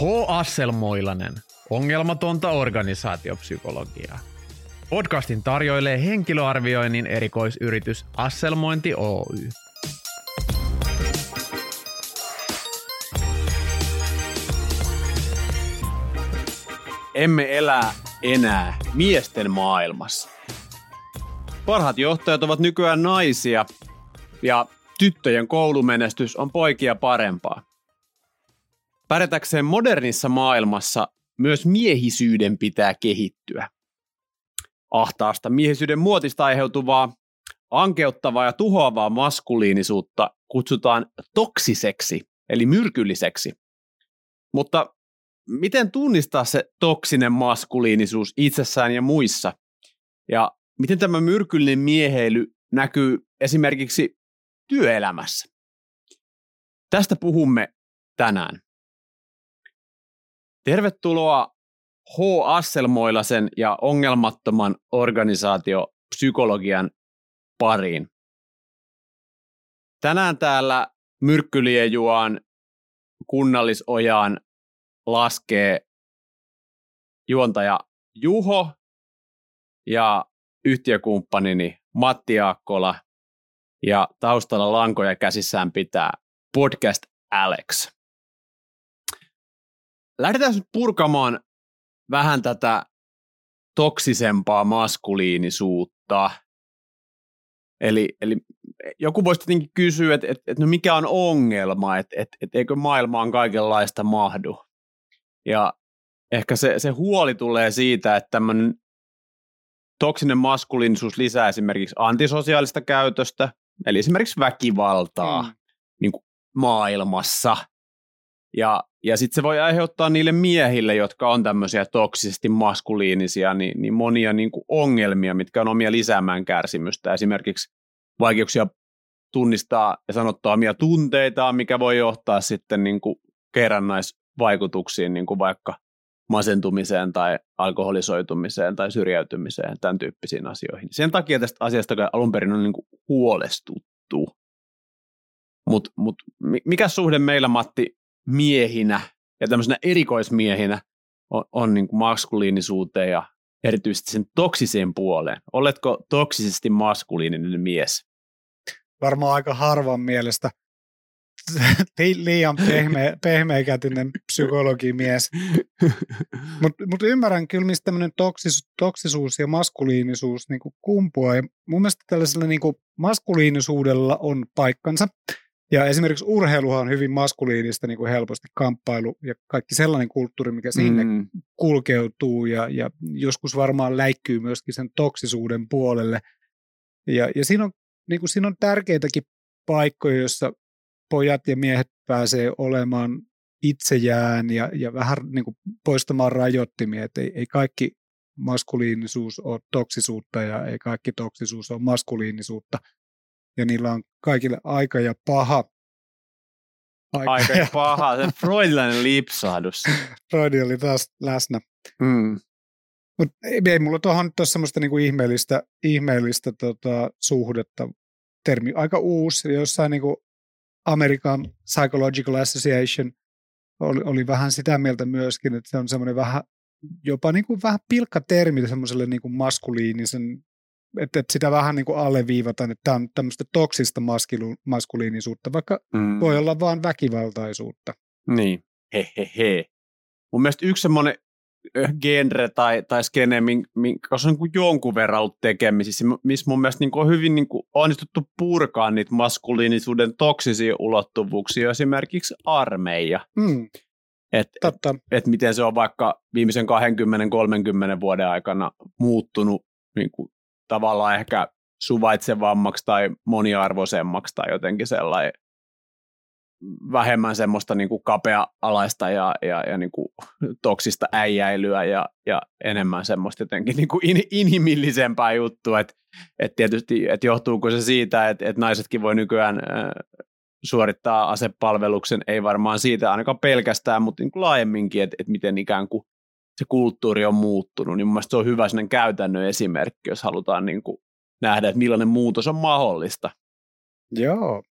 H. Asselmoilanen, ongelmatonta organisaatiopsykologiaa. Podcastin tarjoilee henkilöarvioinnin erikoisyritys Asselmointi Oy. Emme elä enää miesten maailmassa. Parhaat johtajat ovat nykyään naisia ja tyttöjen koulumenestys on poikia parempaa. Pärjätäkseen modernissa maailmassa myös miehisyyden pitää kehittyä. Ahtaasta miehisyyden muotista aiheutuvaa, ankeuttavaa ja tuhoavaa maskuliinisuutta kutsutaan toksiseksi, eli myrkylliseksi. Mutta miten tunnistaa se toksinen maskuliinisuus itsessään ja muissa? Ja miten tämä myrkyllinen mieheily näkyy esimerkiksi työelämässä? Tästä puhumme tänään. Tervetuloa H. Asselmoilasen ja ongelmattoman organisaatio psykologian pariin. Tänään täällä Myrkkyliejuaan kunnallisojaan laskee juontaja Juho ja yhtiökumppanini Matti Aakkola ja taustalla lankoja käsissään pitää podcast Alex. Lähdetään nyt purkamaan vähän tätä toksisempaa maskuliinisuutta. Eli, eli joku voisi tietenkin kysyä, että, että, että no mikä on ongelma, että, että, että eikö maailmaan kaikenlaista mahdu. Ja ehkä se, se huoli tulee siitä, että tämmöinen toksinen maskuliinisuus lisää esimerkiksi antisosiaalista käytöstä, eli esimerkiksi väkivaltaa mm. niin kuin maailmassa. Ja, ja sitten se voi aiheuttaa niille miehille, jotka on tämmöisiä toksisesti maskuliinisia, niin, niin monia niin kuin ongelmia, mitkä on omia lisäämään kärsimystä. Esimerkiksi vaikeuksia tunnistaa ja sanottaa omia tunteitaan, mikä voi johtaa sitten niin kuin kerrannaisvaikutuksiin, niin kuin vaikka masentumiseen tai alkoholisoitumiseen tai syrjäytymiseen, tämän tyyppisiin asioihin. Sen takia tästä asiasta alun perin on niin kuin huolestuttu. Mutta mut, mikä suhde meillä, Matti, miehinä ja tämmöisenä erikoismiehinä on, on niin kuin maskuliinisuuteen ja erityisesti sen toksiseen puoleen? Oletko toksisesti maskuliininen mies? Varmaan aika harvan mielestä liian pehmeä, pehmeäkätinen psykologimies. Mutta mut ymmärrän kyllä, mistä tämmöinen toksis, toksisuus ja maskuliinisuus niin kumpuaa. Ja mun mielestä tällaisella niin maskuliinisuudella on paikkansa. Ja esimerkiksi urheiluhan on hyvin maskuliinista niin kuin helposti kamppailu ja kaikki sellainen kulttuuri, mikä sinne mm. kulkeutuu ja, ja joskus varmaan läikkyy myöskin sen toksisuuden puolelle. Ja, ja siinä, on, niin kuin, siinä on tärkeitäkin paikkoja, joissa pojat ja miehet pääsee olemaan itsejään ja, ja vähän niin kuin poistamaan rajoittimia, että ei, ei kaikki maskuliinisuus ole toksisuutta ja ei kaikki toksisuus ole maskuliinisuutta. Ja niillä on kaikille aika ja paha. Aika, aika ja paha, se freudilainen lipsahdus. Freudi oli taas läsnä. Mm. Mutta ei, ei mulla tuohon nyt ole semmoista niinku ihmeellistä, ihmeellistä tota, suhdetta. Termi aika uusi, jossain niinku American Psychological Association oli, oli vähän sitä mieltä myöskin, että se on semmoinen vähän jopa niin kuin vähän pilkkatermi semmoiselle niin kuin maskuliinisen, että, että sitä vähän niin kuin alleviivataan, että tämä on tämmöistä toksista maskilu, maskuliinisuutta, vaikka mm. voi olla vain väkivaltaisuutta. Niin, he, he, he. Mun mielestä yksi semmoinen genre tai, tai skene, minkä on niin jonkun verran ollut tekemisissä, missä mun mielestä niin on hyvin niin kuin onnistuttu purkaa niitä maskuliinisuuden toksisia ulottuvuuksia, esimerkiksi armeija. Mm. Että et, et miten se on vaikka viimeisen 20-30 vuoden aikana muuttunut niin kuin, tavallaan ehkä suvaitsevammaksi tai moniarvoisemmaksi tai jotenkin sellainen vähemmän semmoista niin kuin kapea-alaista ja, ja, ja niin kuin toksista äijäilyä ja, ja enemmän semmoista jotenkin niin kuin in, inhimillisempää juttua, että et tietysti, että johtuuko se siitä, että et naisetkin voi nykyään äh, suorittaa asepalveluksen, ei varmaan siitä ainakaan pelkästään, mutta niin kuin laajemminkin, että et miten ikään kuin se kulttuuri on muuttunut, niin mun se on hyvä sellainen käytännön esimerkki, jos halutaan niin kuin nähdä, että millainen muutos on mahdollista. Joo,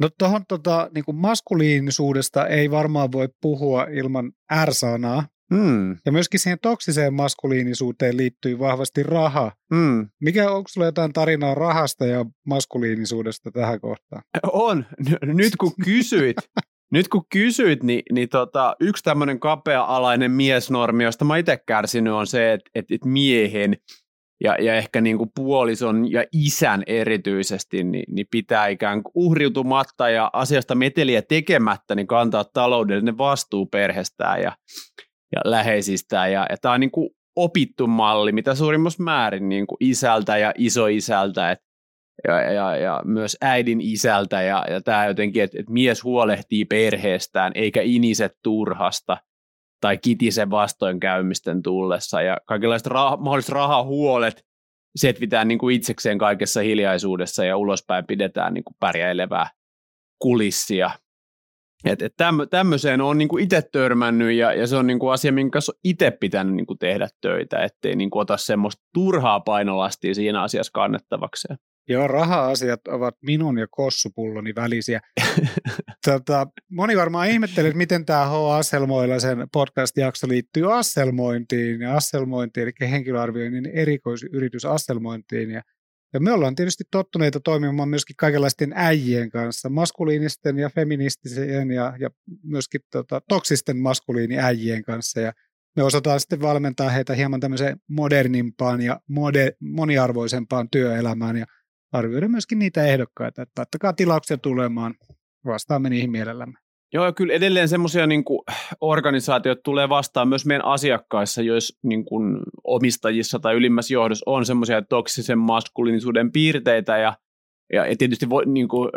No tuohon tota, niin maskuliinisuudesta ei varmaan voi puhua ilman R-sanaa. Mm. Ja myöskin siihen toksiseen maskuliinisuuteen liittyy vahvasti raha. Mm. Mikä onko sulla jotain tarinaa rahasta ja maskuliinisuudesta tähän kohtaan? On. N- nyt kun kysyit, nyt kun kysyit, niin, niin tota, yksi tämmöinen kapea-alainen miesnormi, josta mä itse kärsinyt, on se, että, että, että miehen ja, ja ehkä niin kuin puolison ja isän erityisesti, niin, niin pitää ikään kuin uhriutumatta ja asiasta meteliä tekemättä, niin kantaa taloudellinen vastuu perheestään ja, ja läheisistään. Ja, ja tämä on niin kuin opittu malli, mitä suurimmassa määrin niin kuin isältä ja isoisältä, et, ja, ja, ja myös äidin isältä, ja, ja tämä jotenkin, että, että mies huolehtii perheestään, eikä iniset turhasta tai kitisen vastoinkäymisten tullessa, ja kaikenlaiset rah- mahdolliset rahahuolet setvitään niin kuin itsekseen kaikessa hiljaisuudessa, ja ulospäin pidetään niin kuin pärjäilevää kulissia. Et, et tämmö, tämmöiseen on niinku itse törmännyt ja, ja se on niinku asia, minkä kanssa itse pitänyt niinku tehdä töitä, ettei niinku ota semmoista turhaa painolastia siinä asiassa kannettavakseen. Joo, raha-asiat ovat minun ja kossupulloni välisiä. tota, moni varmaan ihmettelee, että miten tämä H. Asselmoilaisen podcast-jakso liittyy asselmointiin ja asselmointiin, eli henkilöarvioinnin erikoisyritys asselmointiin. Ja, ja me ollaan tietysti tottuneita toimimaan myöskin kaikenlaisten äijien kanssa, maskuliinisten ja feministisen ja, ja myöskin tota, toksisten maskuliiniäijien kanssa. Ja me osataan sitten valmentaa heitä hieman tämmöiseen modernimpaan ja mode, moniarvoisempaan työelämään ja arvioida myöskin niitä ehdokkaita, että laittakaa tilauksia tulemaan, vastaamme niihin mielellämme. Joo, ja kyllä edelleen semmoisia niin organisaatiot tulee vastaan myös meidän asiakkaissa, jos niin kuin, omistajissa tai ylimmässä johdossa on semmoisia toksisen maskuliinisuuden piirteitä, ja, ja tietysti voi, niin kuin,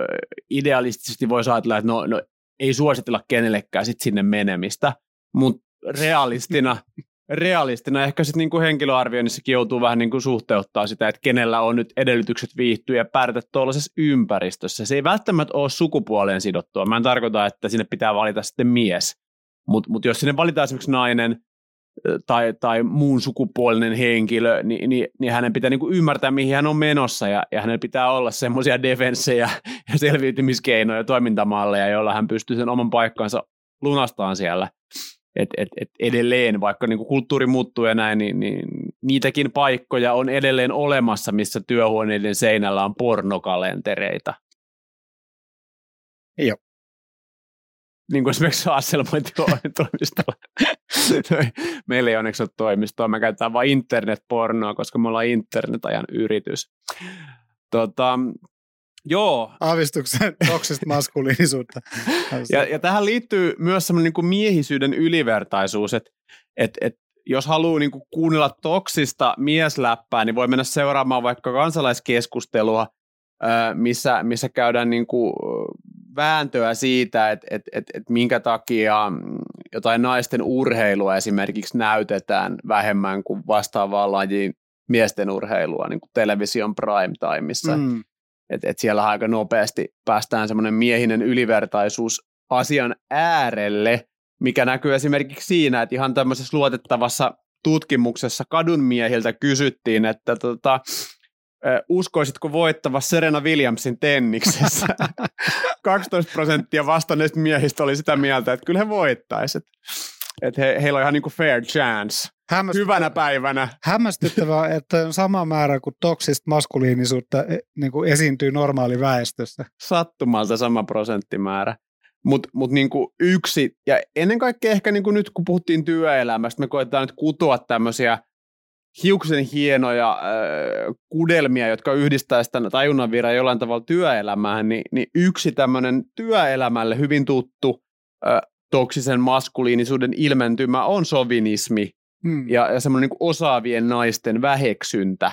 idealistisesti voi ajatella, että no, no ei suositella kenellekään sit sinne menemistä, mutta realistina realistina ehkä sitten niinku henkilöarvioinnissakin joutuu vähän niinku suhteuttaa sitä, että kenellä on nyt edellytykset viihtyä ja pärjätä tuollaisessa ympäristössä. Se ei välttämättä ole sukupuoleen sidottua. Mä en tarkoita, että sinne pitää valita sitten mies, mutta mut jos sinne valitaan esimerkiksi nainen tai, tai muun sukupuolinen henkilö, niin, niin, niin hänen pitää niinku ymmärtää, mihin hän on menossa ja, ja hänen pitää olla semmoisia defenssejä ja selviytymiskeinoja ja toimintamalleja, joilla hän pystyy sen oman paikkansa lunastamaan siellä – et, et, et edelleen, vaikka niin kulttuuri muuttuu ja näin, niin, niin niitäkin paikkoja on edelleen olemassa, missä työhuoneiden seinällä on pornokalentereita. Joo. Niin kuin esimerkiksi Asselmointitoimistolla. Meillä ei onneksi ole toimistoa, me käytetään vain internetpornoa, koska me ollaan internetajan yritys. Tota, Joo. Aavistuksen toksista maskuliinisuutta. ja, ja tähän liittyy myös semmoinen niin miehisyyden ylivertaisuus, että et, et, jos haluaa niin kuin kuunnella toksista miesläppää, niin voi mennä seuraamaan vaikka kansalaiskeskustelua, missä, missä käydään niin kuin vääntöä siitä, että et, et, et minkä takia jotain naisten urheilua esimerkiksi näytetään vähemmän kuin vastaavaa lajin miesten urheilua niin kuin television prime timeissa. Mm. Että et siellä aika nopeasti päästään semmoinen miehinen ylivertaisuus asian äärelle, mikä näkyy esimerkiksi siinä, että ihan tämmöisessä luotettavassa tutkimuksessa kadunmiehiltä kysyttiin, että tota, uskoisitko voittava Serena Williamsin tenniksessä? 12 prosenttia vastanneista miehistä oli sitä mieltä, että kyllä he voittaisivat. Että he, heillä on ihan niin kuin fair chance hyvänä päivänä. Hämmästyttävää, että sama määrä kuin toksista maskuliinisuutta e, niin kuin esiintyy normaali väestössä. Sattumalta sama prosenttimäärä. Mutta mut niinku yksi, ja ennen kaikkea ehkä niinku nyt kun puhuttiin työelämästä, me koetaan nyt kutoa tämmöisiä hiuksen hienoja äh, kudelmia, jotka yhdistää sitä tajunnanvirran jollain tavalla työelämään, niin, niin yksi tämmöinen työelämälle hyvin tuttu äh, toksisen maskuliinisuuden ilmentymä on sovinismi hmm. ja, ja semmoinen niin osaavien naisten väheksyntä.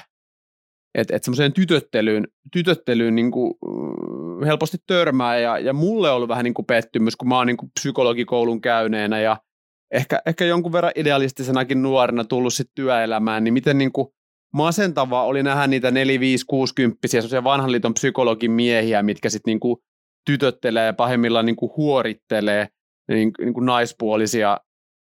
Että et semmoiseen tytöttelyyn, tytöttelyyn niin kuin, helposti törmää ja, ja mulle on ollut vähän niin kuin pettymys, kun mä oon niin kuin psykologikoulun käyneenä ja ehkä, ehkä jonkun verran idealistisenakin nuorena tullut sitten työelämään, niin miten niin kuin masentavaa oli nähdä niitä 4, 5, 60 semmoisia vanhan liiton psykologin miehiä, mitkä sitten niin kuin tytöttelee ja pahimmillaan niin kuin huorittelee niin, niin kuin naispuolisia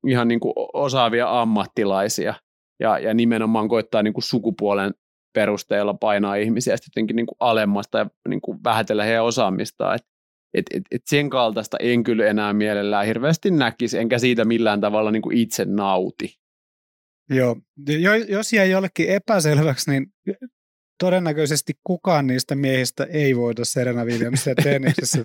ihan niin kuin osaavia ammattilaisia ja, ja nimenomaan koittaa niin kuin sukupuolen perusteella painaa ihmisiä jotenkin niin kuin alemmasta ja niin kuin vähätellä heidän osaamistaan. Et, et, et, et sen kaltaista en kyllä enää mielellään hirveästi näkisi, enkä siitä millään tavalla niin kuin itse nauti. Joo, jos jäi jollekin epäselväksi, niin todennäköisesti kukaan niistä miehistä ei voita Serena Williamsia tenniksessä.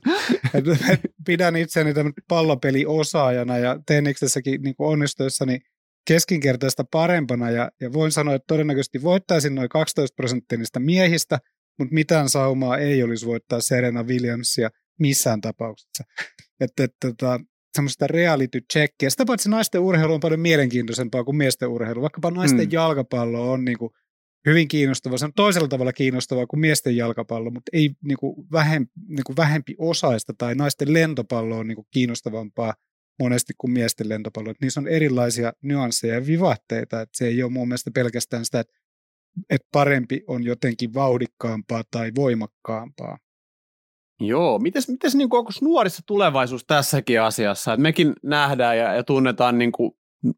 Pidän itseni pallopeliosaajana ja tenniksessäkin niin onnistuessani keskinkertaista parempana ja, ja voin sanoa, että todennäköisesti voittaisin noin 12 prosenttia niistä miehistä, mutta mitään saumaa ei olisi voittaa Serena Williamsia missään tapauksessa. Että, että, että semmoista reality checkia. Sitä paitsi naisten urheilu on paljon mielenkiintoisempaa kuin miesten urheilu. Vaikkapa naisten mm. jalkapallo on niin kuin hyvin kiinnostava. Se on toisella tavalla kiinnostavaa kuin miesten jalkapallo, mutta ei niin kuin vähempi, niin kuin vähempi osaista tai naisten lentopallo on niin kuin kiinnostavampaa monesti kuin miesten lentopallo. Että niissä on erilaisia nyansseja ja vivahteita. Että se ei ole mun mielestä pelkästään sitä, että, että parempi on jotenkin vauhdikkaampaa tai voimakkaampaa. Joo, mites, mites niin kuin, onko nuorissa tulevaisuus tässäkin asiassa? Et mekin nähdään ja, ja tunnetaan, niin kuin,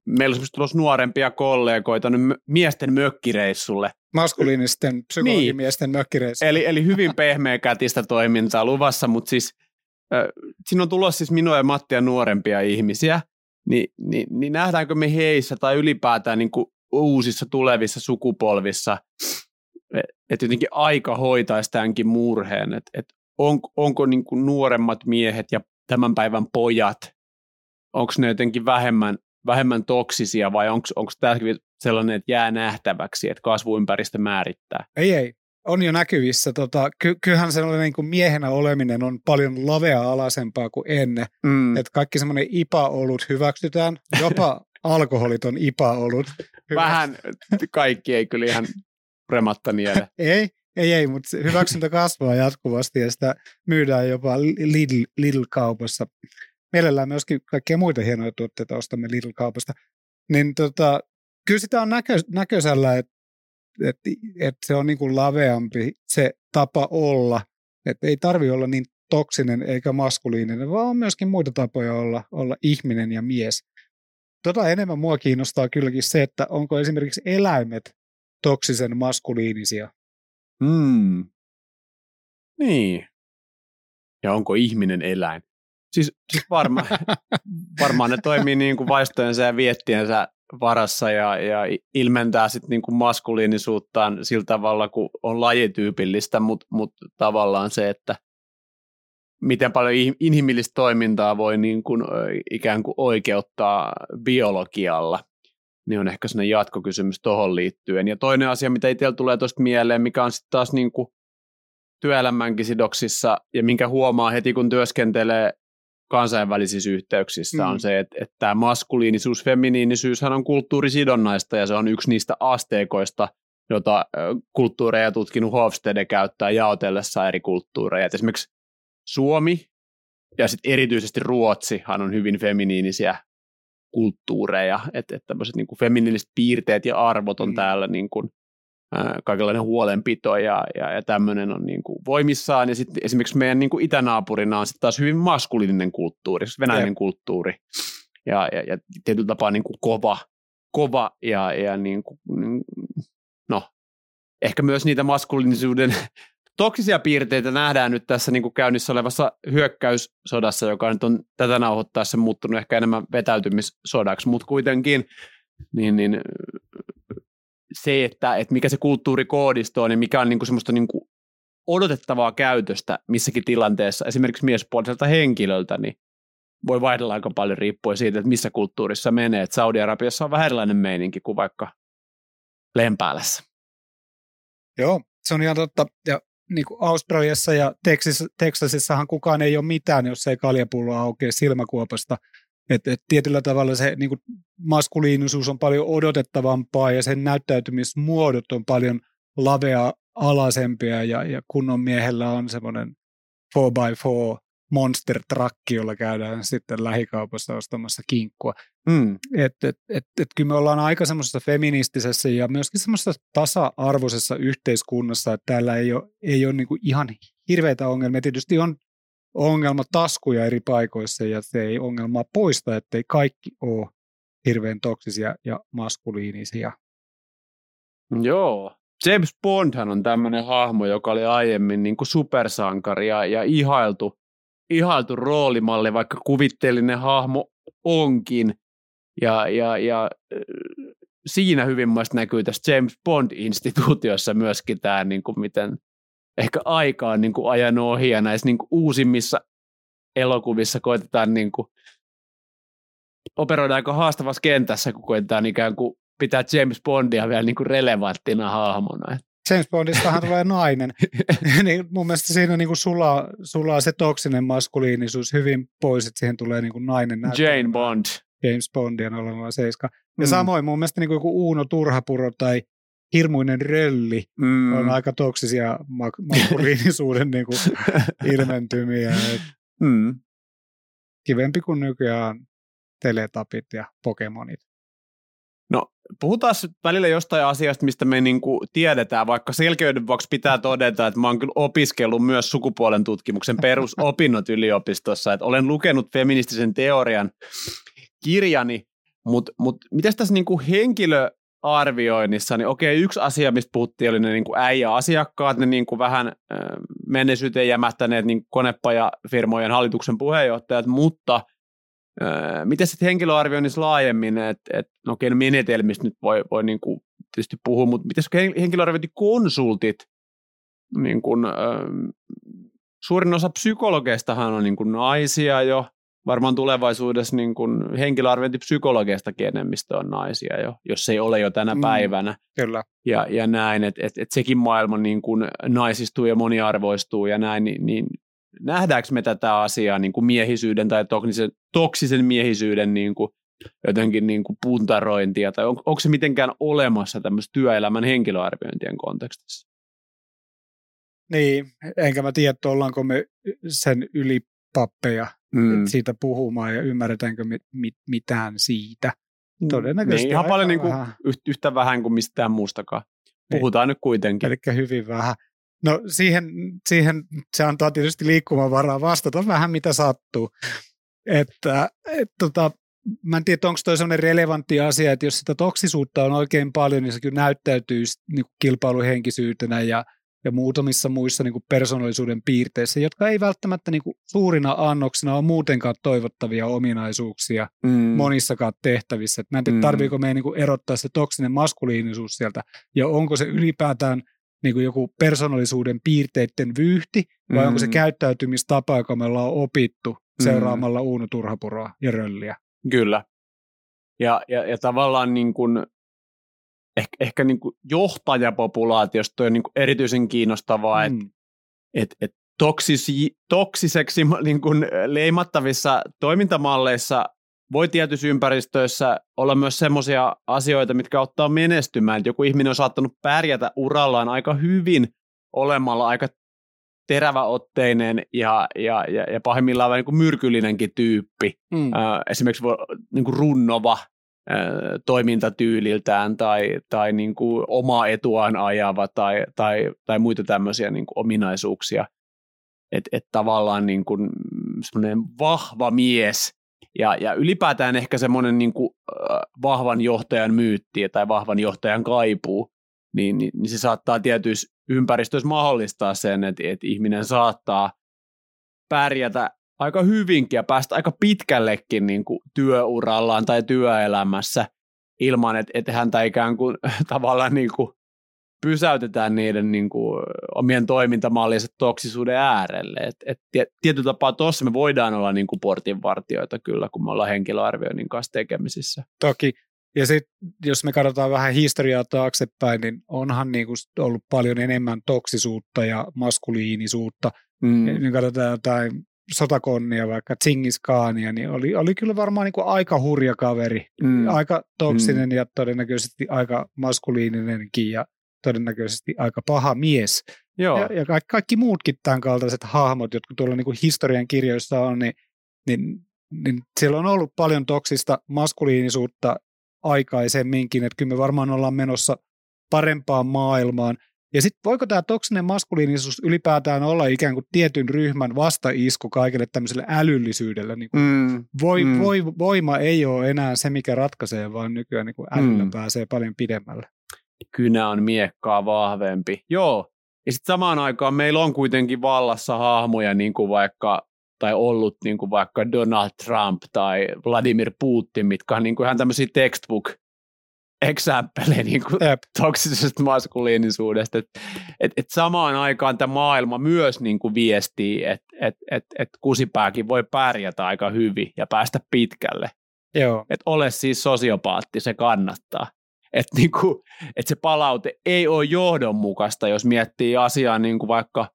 meillä on tulossa nuorempia kollegoita nyt miesten mökkireissulle. Maskuliinisten psykologimiesten niin. mökkireissulle. Eli, eli hyvin pehmeäkätistä toimintaa luvassa, mutta siis äh, siinä on tulossa siis minua ja Mattia nuorempia ihmisiä, niin, niin, niin nähdäänkö me heissä tai ylipäätään niin kuin uusissa tulevissa sukupolvissa, että jotenkin aika hoitaisi tämänkin murheen, että et on, onko niin kuin nuoremmat miehet ja tämän päivän pojat, onko ne jotenkin vähemmän, vähemmän toksisia vai onko tämäkin sellainen, että jää nähtäväksi, että kasvuympäristö määrittää? Ei, ei. On jo näkyvissä. Tota, ky- kyllähän sellainen niin kuin miehenä oleminen on paljon lavea-alaisempaa kuin ennen. Mm. Että kaikki semmoinen IPA-olut hyväksytään, jopa alkoholiton IPA-olut. Vähän kaikki ei kyllä ihan rematta niele. ei, ei, ei, mutta hyväksyntä kasvaa jatkuvasti ja sitä myydään jopa Lidl, Lidl-kaupassa. Mielellään myöskin kaikkia muita hienoja tuotteita ostamme Lidl-kaupasta. Niin tota, kyllä sitä on näkö, näköisellä, että et, et se on niin kuin laveampi se tapa olla. Että ei tarvi olla niin toksinen eikä maskuliininen, vaan on myöskin muita tapoja olla, olla ihminen ja mies. Tota enemmän mua kiinnostaa kylläkin se, että onko esimerkiksi eläimet toksisen maskuliinisia. Mm. Niin. Ja onko ihminen eläin? Siis, siis varma, varmaan ne toimii niin kuin vaistojensa ja viettiensä varassa ja, ja ilmentää sitten niin kuin maskuliinisuuttaan sillä tavalla, kun on lajityypillistä, mutta mut tavallaan se, että miten paljon inhimillistä toimintaa voi niin kuin ikään kuin oikeuttaa biologialla, niin on ehkä sellainen jatkokysymys tuohon liittyen. Ja toinen asia, mitä itsellä tulee tuosta mieleen, mikä on sitten taas niin kuin työelämänkin sidoksissa ja minkä huomaa heti, kun työskentelee kansainvälisissä yhteyksissä, mm. on se, että, että tämä maskuliinisuus, feminiinisyyshän on kulttuurisidonnaista ja se on yksi niistä asteikoista, jota kulttuureja tutkinut Hofstede käyttää jaotellessa eri kulttuureja. Et esimerkiksi Suomi ja sitten erityisesti Ruotsihan on hyvin feminiinisiä kulttuureja, että, että tämmöiset niin feminiiniset piirteet ja arvot on mm. täällä niin kuin, ää, kaikenlainen huolenpito ja, ja, ja tämmöinen on niin kuin voimissaan. Ja sitten esimerkiksi meidän niin kuin itänaapurina on sitten taas hyvin maskuliininen kulttuuri, siis venäläinen ja. kulttuuri. Ja, ja, ja tietyllä tapaa niin kuin kova, kova ja, ja niin kuin, no, ehkä myös niitä maskuliinisuuden toksisia piirteitä nähdään nyt tässä niin kuin käynnissä olevassa hyökkäyssodassa, joka nyt on tätä nauhoittaessa muuttunut ehkä enemmän vetäytymissodaksi, mutta kuitenkin niin, niin se, että, että mikä se kulttuurikoodisto on ja mikä on niin kuin semmoista niin kuin odotettavaa käytöstä missäkin tilanteessa, esimerkiksi miespuoliselta henkilöltä, niin voi vaihdella aika paljon riippuen siitä, että missä kulttuurissa menee. Että Saudi-Arabiassa on vähän erilainen meininki kuin vaikka Lempäälässä. Joo, se on ihan totta. Ja niin kuin Australiassa ja Texas, Texasissahan kukaan ei ole mitään, jos ei kaljapullo aukea silmäkuopasta. Et, et tietyllä tavalla se niin kuin maskuliinisuus on paljon odotettavampaa ja sen näyttäytymismuodot on paljon lavea alaisempia ja, ja kunnon miehellä on semmoinen 4x4 monster truck, jolla käydään sitten lähikaupassa ostamassa kinkkua. Mm. Et, et, et, et kyllä me ollaan aika semmoisessa feministisessä ja myöskin semmoisessa tasa-arvoisessa yhteiskunnassa, että täällä ei ole, ei ole niinku ihan hirveitä ongelmia. Tietysti on ongelma taskuja eri paikoissa ja se ei ongelmaa poista, ettei kaikki ole hirveän toksisia ja maskuliinisia. Joo. James Bondhan on tämmöinen hahmo, joka oli aiemmin niin kuin supersankari ja, ja ihailtu ihailtu roolimalli, vaikka kuvitteellinen hahmo onkin. Ja, ja, ja siinä hyvin näkyy tässä James Bond-instituutiossa myöskin tämä, niin kuin miten ehkä aika on niin kuin ajanut ohi ja näissä niin kuin uusimmissa elokuvissa koitetaan niin kuin operoida aika haastavassa kentässä, kun koitetaan ikään kuin pitää James Bondia vielä niin kuin relevanttina hahmona. James Bondistahan tulee nainen. niin mun mielestä siinä niin kuin sulaa, sulaa se toksinen maskuliinisuus hyvin pois, että siihen tulee niin kuin nainen. Jane Bond. James Bondia 007. Ja mm. samoin mun mielestä niin kuin joku Uuno Turhapuro tai hirmuinen rölli mm. on aika toksisia maskuliinisuuden niin kuin ilmentymiä. mm. Kivempi kuin nykyään teletapit ja pokemonit. No, puhutaan välillä jostain asiasta, mistä me niinku tiedetään, vaikka selkeyden vuoksi pitää todeta, että mä oon kyllä opiskellut myös sukupuolen tutkimuksen perusopinnot yliopistossa, että olen lukenut feministisen teorian kirjani, mutta mut, miten tässä niinku henkilöarvioinnissa, niin okei, yksi asia, mistä puhuttiin, oli ne niinku äijä-asiakkaat, ne niinku vähän äh, menneisyyteen jämähtäneet niin konepajafirmojen hallituksen puheenjohtajat, mutta Öö, miten sitten henkilöarvioinnissa laajemmin, että et, no okei, no menetelmistä nyt voi, voi niin kuin tietysti puhua, mutta miten henkilöarviointikonsultit, niin kuin, suurin osa psykologeistahan on niin kuin naisia jo, varmaan tulevaisuudessa niin kuin henkilöarviointipsykologeista enemmistö on naisia jo, jos ei ole jo tänä mm, päivänä. Kyllä. Ja, ja näin, että et, et sekin maailma niin kuin naisistuu ja moniarvoistuu ja näin, niin, niin nähdäänkö me tätä asiaa niin kuin miehisyyden tai toksisen, toksisen miehisyyden niin kuin jotenkin niin kuin puntarointia, tai on, onko se mitenkään olemassa tämmöistä työelämän henkilöarviointien kontekstissa? Niin, enkä mä tiedä, ollaanko me sen ylipappeja mm. siitä puhumaan ja ymmärretäänkö me mit, mitään siitä. Mm. Todennäköisesti niin, ihan paljon niin kuin vähän. yhtä vähän kuin mistään muustakaan. Niin. Puhutaan niin. nyt kuitenkin. Eli hyvin vähän. No siihen, siihen se antaa tietysti liikkumavaraa vastata vähän mitä sattuu. Että, et, tota, mä en tiedä, onko toi sellainen relevantti asia, että jos sitä toksisuutta on oikein paljon, niin se kyllä näyttäytyy niin kilpailuhenkisyytenä ja, ja muutamissa muissa niin kuin persoonallisuuden piirteissä, jotka ei välttämättä niin kuin suurina annoksina ole muutenkaan toivottavia ominaisuuksia mm. monissakaan tehtävissä. Et mä en tiedä, mm. tarviiko meidän niin kuin erottaa se toksinen maskuliinisuus sieltä, ja onko se ylipäätään niin kuin joku persoonallisuuden piirteiden vyyhti, vai mm. onko se mm. käyttäytymistapa, joka me ollaan opittu mm. seuraamalla mm. Uuno Turhapuroa ja Rölliä. Kyllä. Ja, ja, ja tavallaan niin kuin, ehkä, ehkä niin kuin johtajapopulaatiosta on niin kuin erityisen kiinnostavaa, mm. että et, et toksisi, toksiseksi niin kuin leimattavissa toimintamalleissa voi tietyissä ympäristöissä olla myös semmoisia asioita, mitkä ottaa menestymään. Että joku ihminen on saattanut pärjätä urallaan aika hyvin olemalla aika teräväotteinen ja, ja, ja, ja pahimmillaan vähän niin kuin myrkyllinenkin tyyppi. Mm. Äh, esimerkiksi voi, niin kuin runnova äh, toimintatyyliltään tai, tai niin kuin omaa etuaan ajava tai, tai, tai muita tämmöisiä niin kuin ominaisuuksia. Että et tavallaan niin kuin semmoinen vahva mies, ja, ja ylipäätään ehkä semmoinen niin kuin, vahvan johtajan myytti tai vahvan johtajan kaipuu, niin, niin, niin se saattaa tietyissä ympäristöissä mahdollistaa sen, että, että ihminen saattaa pärjätä aika hyvinkin ja päästä aika pitkällekin niin kuin työurallaan tai työelämässä ilman, että, että häntä ikään kuin tavallaan niin kuin pysäytetään niiden niin kuin, omien toimintamallinsa toksisuuden äärelle. Et, et tietyllä tapaa tuossa me voidaan olla niin kuin portinvartioita kyllä, kun me ollaan henkilöarvioinnin kanssa tekemisissä. Toki. Ja sitten jos me katsotaan vähän historiaa taaksepäin, niin onhan niin kuin ollut paljon enemmän toksisuutta ja maskuliinisuutta. Mm. Niin katsotaan jotain sotakonnia, vaikka Tsingis Khania, niin oli, oli kyllä varmaan niin kuin aika hurja kaveri. Mm. Aika toksinen mm. ja todennäköisesti aika maskuliininenkin ja todennäköisesti aika paha mies. Joo. Ja, ja kaikki, kaikki muutkin tämän kaltaiset hahmot, jotka tuolla niin kuin historian kirjoissa on, niin, niin, niin siellä on ollut paljon toksista maskuliinisuutta aikaisemminkin, että kyllä me varmaan ollaan menossa parempaan maailmaan. Ja sitten voiko tämä toksinen maskuliinisuus ylipäätään olla ikään kuin tietyn ryhmän vastaisku kaikille tämmöiselle älyllisyydelle? Niin kuin mm, voi, mm. Voi, voima ei ole enää se, mikä ratkaisee, vaan nykyään niin kuin älyllä mm. pääsee paljon pidemmälle kynä on miekkaa vahvempi. Joo, ja sitten samaan aikaan meillä on kuitenkin vallassa hahmoja, niin kuin vaikka tai ollut niin kuin vaikka Donald Trump tai Vladimir Putin, mitkä on niin kuin ihan tämmöisiä textbook example niin kuin toksisesta maskuliinisuudesta. Et, et, et samaan aikaan tämä maailma myös niin kuin viestii, että et, et, et kusipääkin voi pärjätä aika hyvin ja päästä pitkälle. Joo. Et ole siis sosiopaatti, se kannattaa. Että niinku, et se palaute ei ole johdonmukaista, jos miettii asiaa niin kuin vaikka,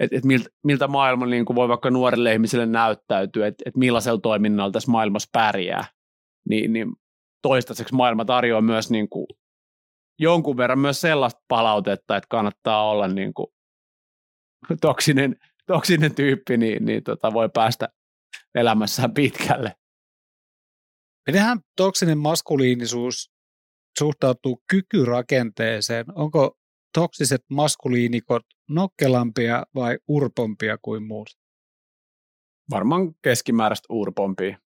että et miltä, miltä maailma niin kuin voi vaikka nuorille ihmisille näyttäytyä, että et millaisella toiminnalla tässä maailmassa pärjää. Niin, niin toistaiseksi maailma tarjoaa myös niin kuin jonkun verran myös sellaista palautetta, että kannattaa olla niin kuin toksinen, toksinen tyyppi, niin, niin tota voi päästä elämässään pitkälle. Mitenhän toksinen maskuliinisuus suhtautuu kykyrakenteeseen? Onko toksiset maskuliinikot nokkelampia vai urpompia kuin muut? Varmaan keskimääräistä urpompia.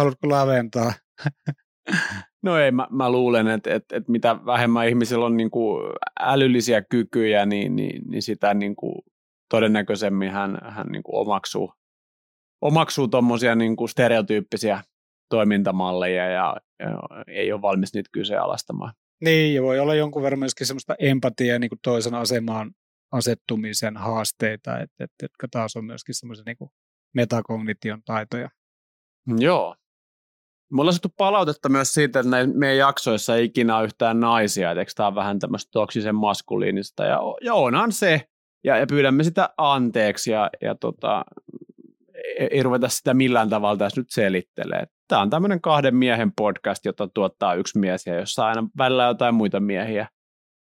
Haluatko laventaa? No ei, mä, mä luulen, että, että, että mitä vähemmän ihmisillä on niin kuin älyllisiä kykyjä, niin, niin, niin sitä niin kuin todennäköisemmin hän, hän niin kuin omaksuu, omaksuu tuommoisia niin kuin stereotyyppisiä toimintamalleja ja, ja ei ole valmis niitä kyseenalaistamaan. Niin, ja voi olla jonkun verran myöskin semmoista empatiaa niin kuin toisen asemaan asettumisen haasteita, että, että, jotka taas on myöskin semmoisia niin metakognition taitoja. Joo. Mulla on saatu palautetta myös siitä, että meidän jaksoissa ei ikinä ole yhtään naisia, että eikö tämä on vähän tämmöistä toksisen maskuliinista, ja, ja onhan se, ja, ja pyydämme sitä anteeksi, ja, ja tota, ei, ei ruveta sitä millään tavalla tässä nyt selittelee. Tämä on tämmöinen kahden miehen podcast, jota tuottaa yksi mies, ja jossa aina välillä jotain muita miehiä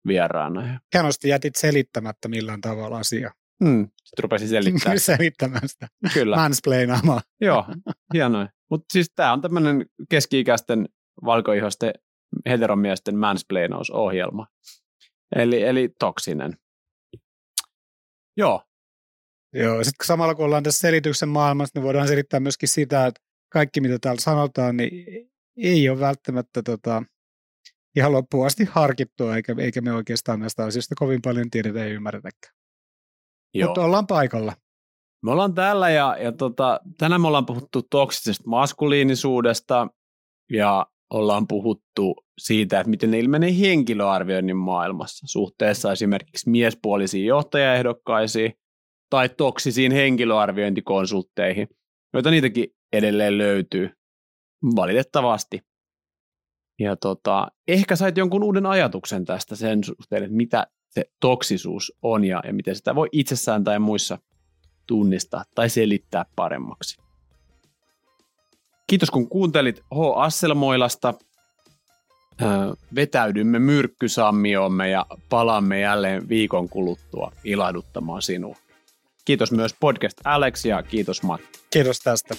vieraana. Hienosti jätit selittämättä millään tavalla asiaa. Hmm. Sitten rupesin selittämään. Selittämään sitä. Kyllä. Mansplainaamaan. Joo, hienoa. Mutta siis tämä on tämmöinen keski-ikäisten valkoihoisten heteromiesten mansplainausohjelma. Eli, eli toksinen. Joo. Joo, sitten samalla kun ollaan tässä selityksen maailmassa, niin voidaan selittää myöskin sitä, että kaikki mitä täällä sanotaan, niin ei ole välttämättä tota, ihan loppuun asti harkittua, eikä, eikä me oikeastaan näistä asioista kovin paljon tiedetä ja ymmärretäkään. Joo. Mutta ollaan paikalla. Me ollaan täällä ja, ja tota, tänään me ollaan puhuttu toksisesta maskuliinisuudesta ja ollaan puhuttu siitä, että miten ne ilmenee henkilöarvioinnin maailmassa suhteessa esimerkiksi miespuolisiin johtajaehdokkaisiin tai toksisiin henkilöarviointikonsultteihin, joita niitäkin edelleen löytyy valitettavasti. Ja tota, ehkä sait jonkun uuden ajatuksen tästä sen suhteen, että mitä se toksisuus on ja, ja miten sitä voi itsessään tai muissa tunnistaa tai selittää paremmaksi. Kiitos kun kuuntelit H. Asselmoilasta. Vetäydymme myrkkysammiomme ja palaamme jälleen viikon kuluttua ilahduttamaan sinua. Kiitos myös podcast Alex ja kiitos Matti. Kiitos tästä.